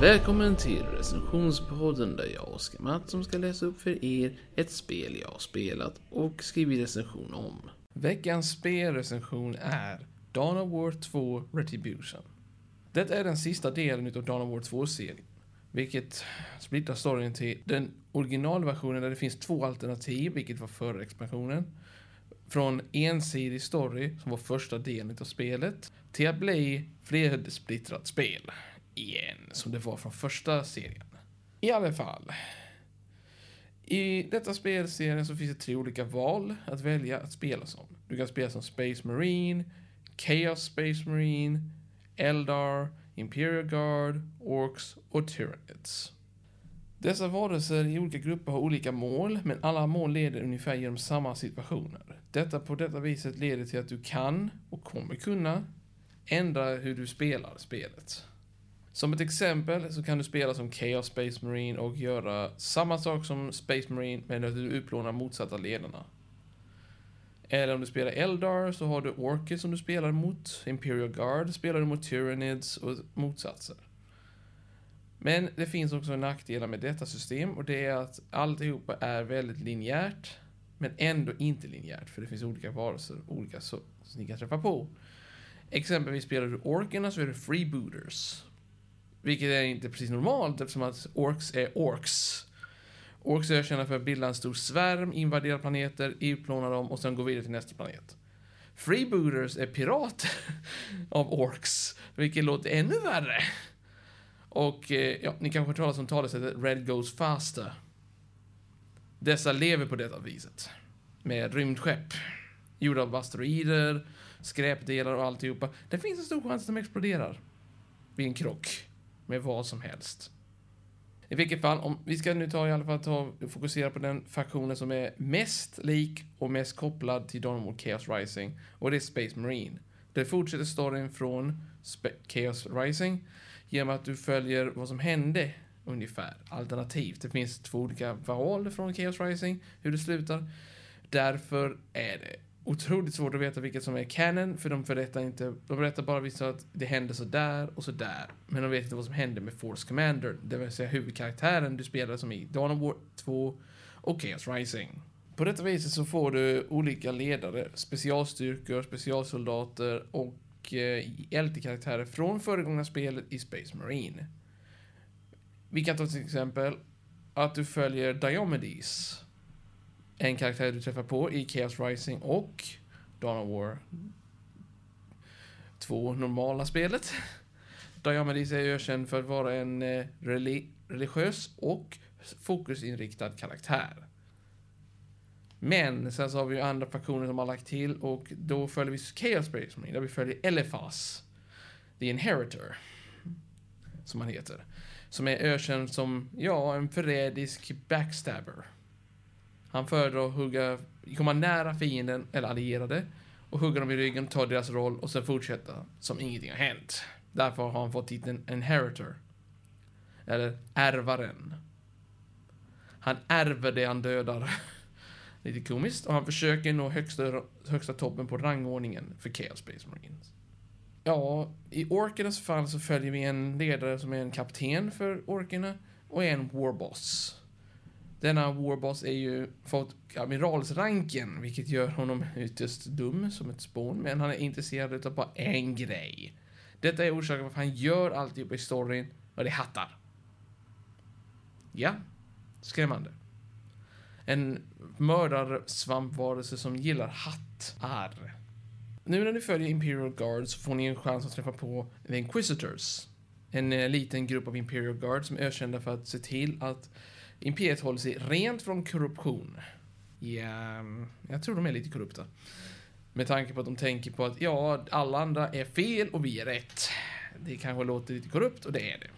Välkommen till recensionspodden där jag, Oskar Mattsson, ska läsa upp för er ett spel jag har spelat och skrivit recension om. Veckans spelrecension är Dawn of War 2 Retribution. Det är den sista delen av Dawn of War 2-serien, vilket splittar storyn till den originalversionen där det finns två alternativ, vilket var förra expansionen. Från ensidig story, som var första delen av spelet, till att bli flersplittrat spel igen, som det var från första serien. I alla fall. I detta spelserien så finns det tre olika val att välja att spela som. Du kan spela som Space Marine, Chaos Space Marine, Eldar, Imperial Guard, Orcs och Tyranids. Dessa varelser i olika grupper har olika mål, men alla mål leder ungefär genom samma situationer. Detta på detta viset leder till att du kan, och kommer kunna, ändra hur du spelar spelet. Som ett exempel så kan du spela som Chaos Space Marine och göra samma sak som Space Marine men att du utplånar motsatta ledarna. Eller om du spelar Eldar så har du Orker som du spelar mot, Imperial Guard spelar du mot Tyranids och motsatser. Men det finns också nackdelar med detta system och det är att alltihopa är väldigt linjärt men ändå inte linjärt för det finns olika varelser, olika som ni kan träffa på. Exempelvis spelar du Orkerna så är det Freebooters vilket är inte precis normalt eftersom att orks är orks. Orks är kända för att bilda en stor svärm, invadera planeter, utplåna dem och sen gå vidare till nästa planet. Freebooters är pirater av orks, vilket låter ännu värre. Och eh, ja, ni kanske har hört talas om talesättet Red Goes Faster. Dessa lever på detta viset. Med rymdskepp. Gjorda av asteroider, skräpdelar och alltihopa. Det finns en stor chans att de exploderar. Vid en krock med vad som helst. I vilket fall, om vi ska nu ta i alla fall ta, fokusera på den faktionen som är mest lik och mest kopplad till Dawn of Chaos Rising och det är Space Marine. Det fortsätter storyn från Spe Chaos Rising genom att du följer vad som hände ungefär. Alternativt, det finns två olika val från Chaos Rising, hur det slutar. Därför är det otroligt svårt att veta vilket som är canon, för de berättar inte, de berättar bara vissa att det hände så där och så där. Men de vet inte vad som hände med Force Commander, det vill säga huvudkaraktären du spelar som i Dawn of War 2 och Chaos Rising. På detta viset så får du olika ledare, specialstyrkor, specialsoldater och eh, LT-karaktärer från föregångna spelet i Space Marine. Vi kan ta till exempel att du följer Diomedes en karaktär du träffar på i Chaos Rising och Dawn of War. Två normala spelet. Diomedes är ökänd för att vara en eh, religiös och fokusinriktad karaktär. Men sen så har vi ju andra faktioner som har lagt till och då följer vi Chaos Space Marine där vi följer Elephas. The Inheritor. Som han heter. Som är ökänd som, ja, en förrädisk backstabber. Han föredrar att hugga, komma nära fienden eller allierade och hugga dem i ryggen, ta deras roll och sen fortsätta som ingenting har hänt. Därför har han fått titeln Inheritor. Eller ärvaren. Han ärver det han dödar. Lite komiskt. Och han försöker nå högsta, högsta toppen på rangordningen för Chaos Space Marines. Ja, i orkernas fall så följer vi en ledare som är en kapten för orkerna och en warboss. Denna Warboss är ju fått amiralsranken, vilket gör honom ytterst dum som ett spån, men han är intresserad av bara en grej. Detta är orsaken varför han gör alltihop i storyn, och det är hattar. Ja, skrämmande. En mördarsvampvarelse som gillar hattar. Nu när ni följer Imperial Guard så får ni en chans att träffa på The Inquisitors. En eh, liten grupp av Imperial Guard som är ökända för att se till att Imperiet håller sig rent från korruption. Ja, jag tror de är lite korrupta. Med tanke på att de tänker på att ja, alla andra är fel och vi är rätt. Det kanske låter lite korrupt och det är det.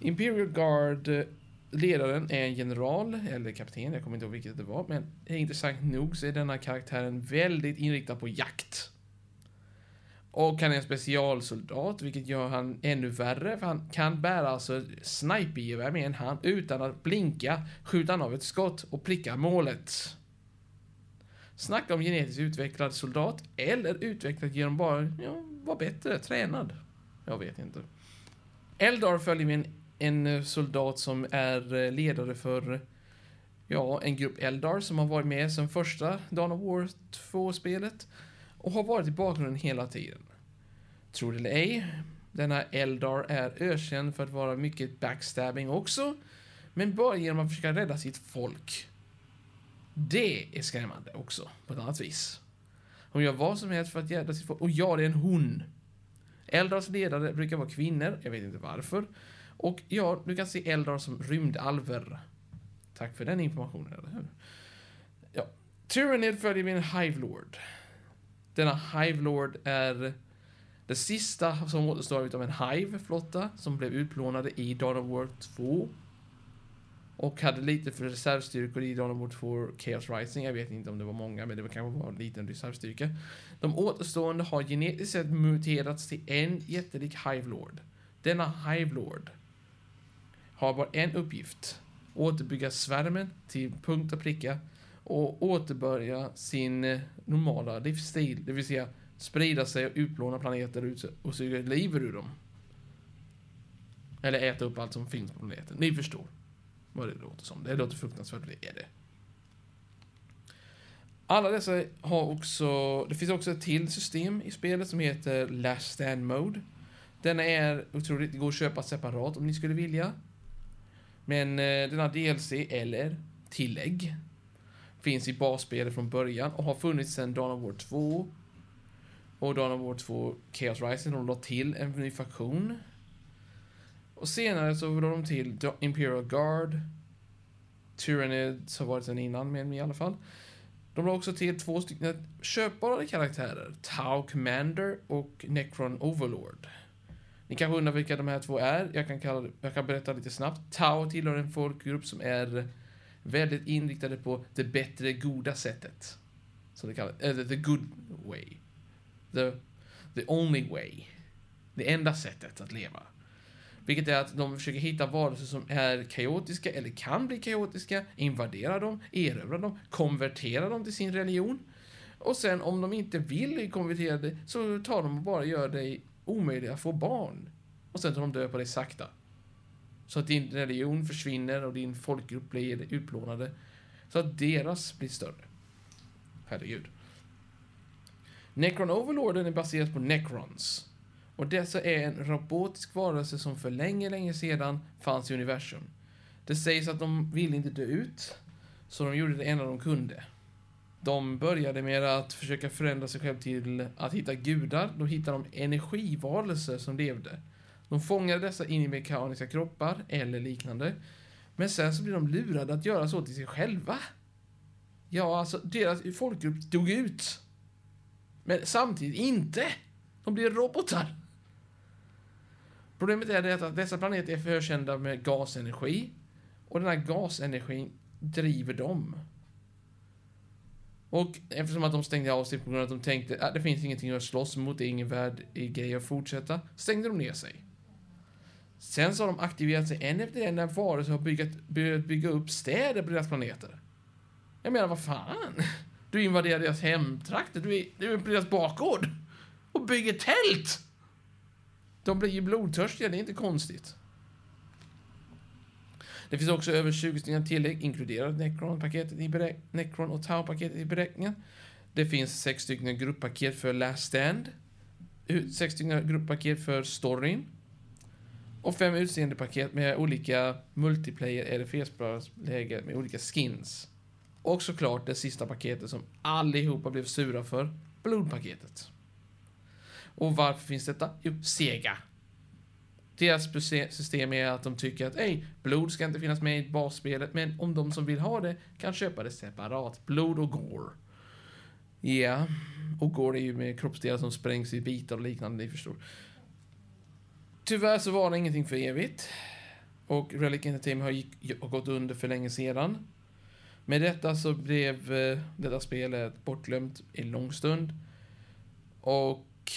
Imperial Guard eh, ledaren är en general, eller kapten, jag kommer inte ihåg vilket det var, men intressant nog så är denna karaktären väldigt inriktad på jakt. Och han är en specialsoldat, vilket gör han ännu värre, för han kan bära alltså snipergevär med en hand utan att blinka, skjuta av ett skott och pricka målet. Snacka om genetiskt utvecklad soldat, eller utvecklad genom bara, ja, vara bättre, tränad. Jag vet inte. Eldar följer med en, en eh, soldat som är eh, ledare för ja, en grupp Eldar som har varit med sedan första Dawn of War 2-spelet och har varit i bakgrunden hela tiden. Tror det eller ej, denna Eldar är ökänd för att vara mycket backstabbing också, men bara genom att försöka rädda sitt folk. Det är skrämmande också, på ett annat vis. Hon gör vad som helst för att rädda sitt folk, och ja, det är en hon. Eldars ledare brukar vara kvinnor, jag vet inte varför. Och ja, du kan se Eldar som rymdalver. Tack för den informationen, eller hur? Ja. Tyranid följer med en Hive Lord. Denna Hive Lord är det sista som återstår av en Hive-flotta som blev utplånade i Dawn of War 2. Och hade lite för reservstyrkor i Dawn of War 2 Chaos Rising. Jag vet inte om det var många, men det var kanske bara en liten reservstyrka. De återstående har genetiskt sett muterats till en jättelik Hive Lord. Denna Hive Lord har bara en uppgift. Återbygga svärmen till punkt och pricka och återbörja sin eh, normala livsstil, det vill säga sprida sig och utplåna planeter och suga liv ur dem. Eller äta upp allt som finns på planeten. Ni förstår vad det låter som. Det låter fruktansvärt, det är det. Alla dessa har också, det finns också ett till system i spelet som heter Last Stand Mode. Den är otroligt, det går att köpa separat om ni skulle vilja. Men den denna DLC, eller tillägg, finns i basspelet från början och har funnits sedan Dawn of War 2. Och Dawn of War 2 Chaos Rising, de la till en ny faktion. Och senare så la de till Imperial Guard, Tyranids har varit sen innan med mig i alla fall. De la också till två stycken köpbara karaktärer, Tau Commander och Necron Overlord. Ni kanske undrar vilka de här två är. Jag kan, kalla, jag kan berätta lite snabbt. Tau tillhör en folkgrupp som är väldigt inriktade på det bättre, goda sättet. Som det kallas. Eller the good way. The, the only way. Det enda sättet att leva. Vilket är att de försöker hitta varelser som är kaotiska eller kan bli kaotiska, invadera dem, erövra dem, konvertera dem till sin religion. Och sen om de inte vill konvertera dig så tar de och bara gör dig omöjlig att få barn. Och sen tar de död på dig sakta. Så att din religion försvinner och din folkgrupp blir utplånade. Så att deras blir större. Herregud. Necron Overlorden är baserad på Necrons. Och dessa är en robotisk varelse som för länge, länge sedan fanns i universum. Det sägs att de ville inte dö ut, så de gjorde det enda de kunde. De började med att försöka förändra sig själv till att hitta gudar. Då hittade de energivarelser som levde. De fångade dessa in i mekaniska kroppar eller liknande. Men sen så blev de lurade att göra så till sig själva. Ja, alltså deras folkgrupp dog ut. Men samtidigt inte. De blir robotar. Problemet är det att dessa planeter är förkända med gasenergi. Och den här gasenergin driver dem. Och eftersom att de stängde av sig på grund av att de tänkte att det finns ingenting att slåss mot, det är ingen värd grej att fortsätta, stängde de ner sig. Sen så har de aktiverat sig en efter en när varelser har byggat, börjat bygga upp städer på deras planeter. Jag menar, vad fan? Du invaderar deras hemtrakter, du är, du är på deras bakgård och bygger tält! De blir ju blodtörstiga, det är inte konstigt. Det finns också över 20 stycken tillägg, inkluderat Necron-paketet i Necron och Tau-paketet i beräkningen. Det finns sex stycken grupppaket för Last Stand. Eh, sex stycken grupppaket för storyn. Och fem utseendepaket med olika multiplayer eller flerspelarsläge med olika skins. Och såklart det sista paketet som allihopa blev sura för, blodpaketet. Och varför finns detta? Jo, Sega. Deras system är att de tycker att ej, blod ska inte finnas med i basspelet, men om de som vill ha det kan köpa det separat. Blod och gore. Ja, yeah. och gore är ju med kroppsdelar som sprängs i bitar och liknande, ni förstår. Tyvärr så var det ingenting för evigt. Och Relic Entertainment har, gick, har gått under för länge sedan. Med detta så blev eh, detta spelet bortglömt i en lång stund. Och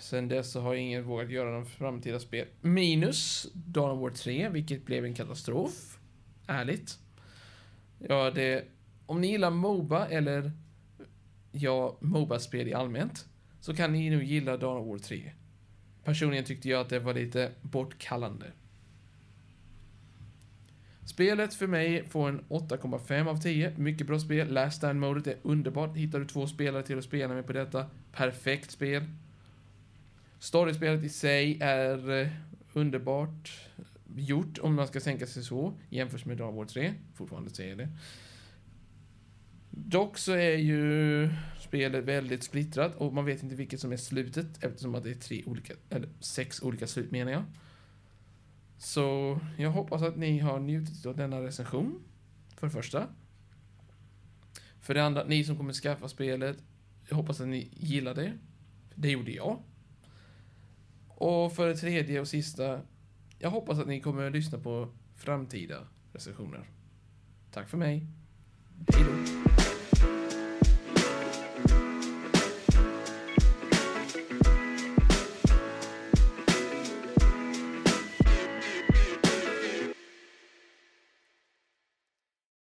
sen dess så har ingen vågat göra någon framtida spel. Minus Dawn of War 3, vilket blev en katastrof. Ärligt. Ja, det... Om ni gillar Moba eller ja, Moba-spel i allmänt så kan ni nog gilla Dawn of War 3. Personligen tyckte jag att det var lite bortkallande. Spelet för mig får en 8,5 av 10. Mycket bra spel. Last Stand-modet är underbart. Hittar du två spelare till att spela med på detta. Perfekt spel. Storyspelet i sig är eh, underbart gjort, om man ska tänka sig så, jämfört med Dark War 3. Fortfarande säger det. Dock så är ju spelet väldigt splittrat och man vet inte vilket som är slutet eftersom att det är tre olika, eller sex olika slut menar jag. Så jag hoppas att ni har njutit av denna recension. För det första. För det andra, ni som kommer skaffa spelet. Jag hoppas att ni gillar det. Det gjorde jag. Och för det tredje och sista. Jag hoppas att ni kommer att lyssna på framtida recensioner. Tack för mig. Hej då.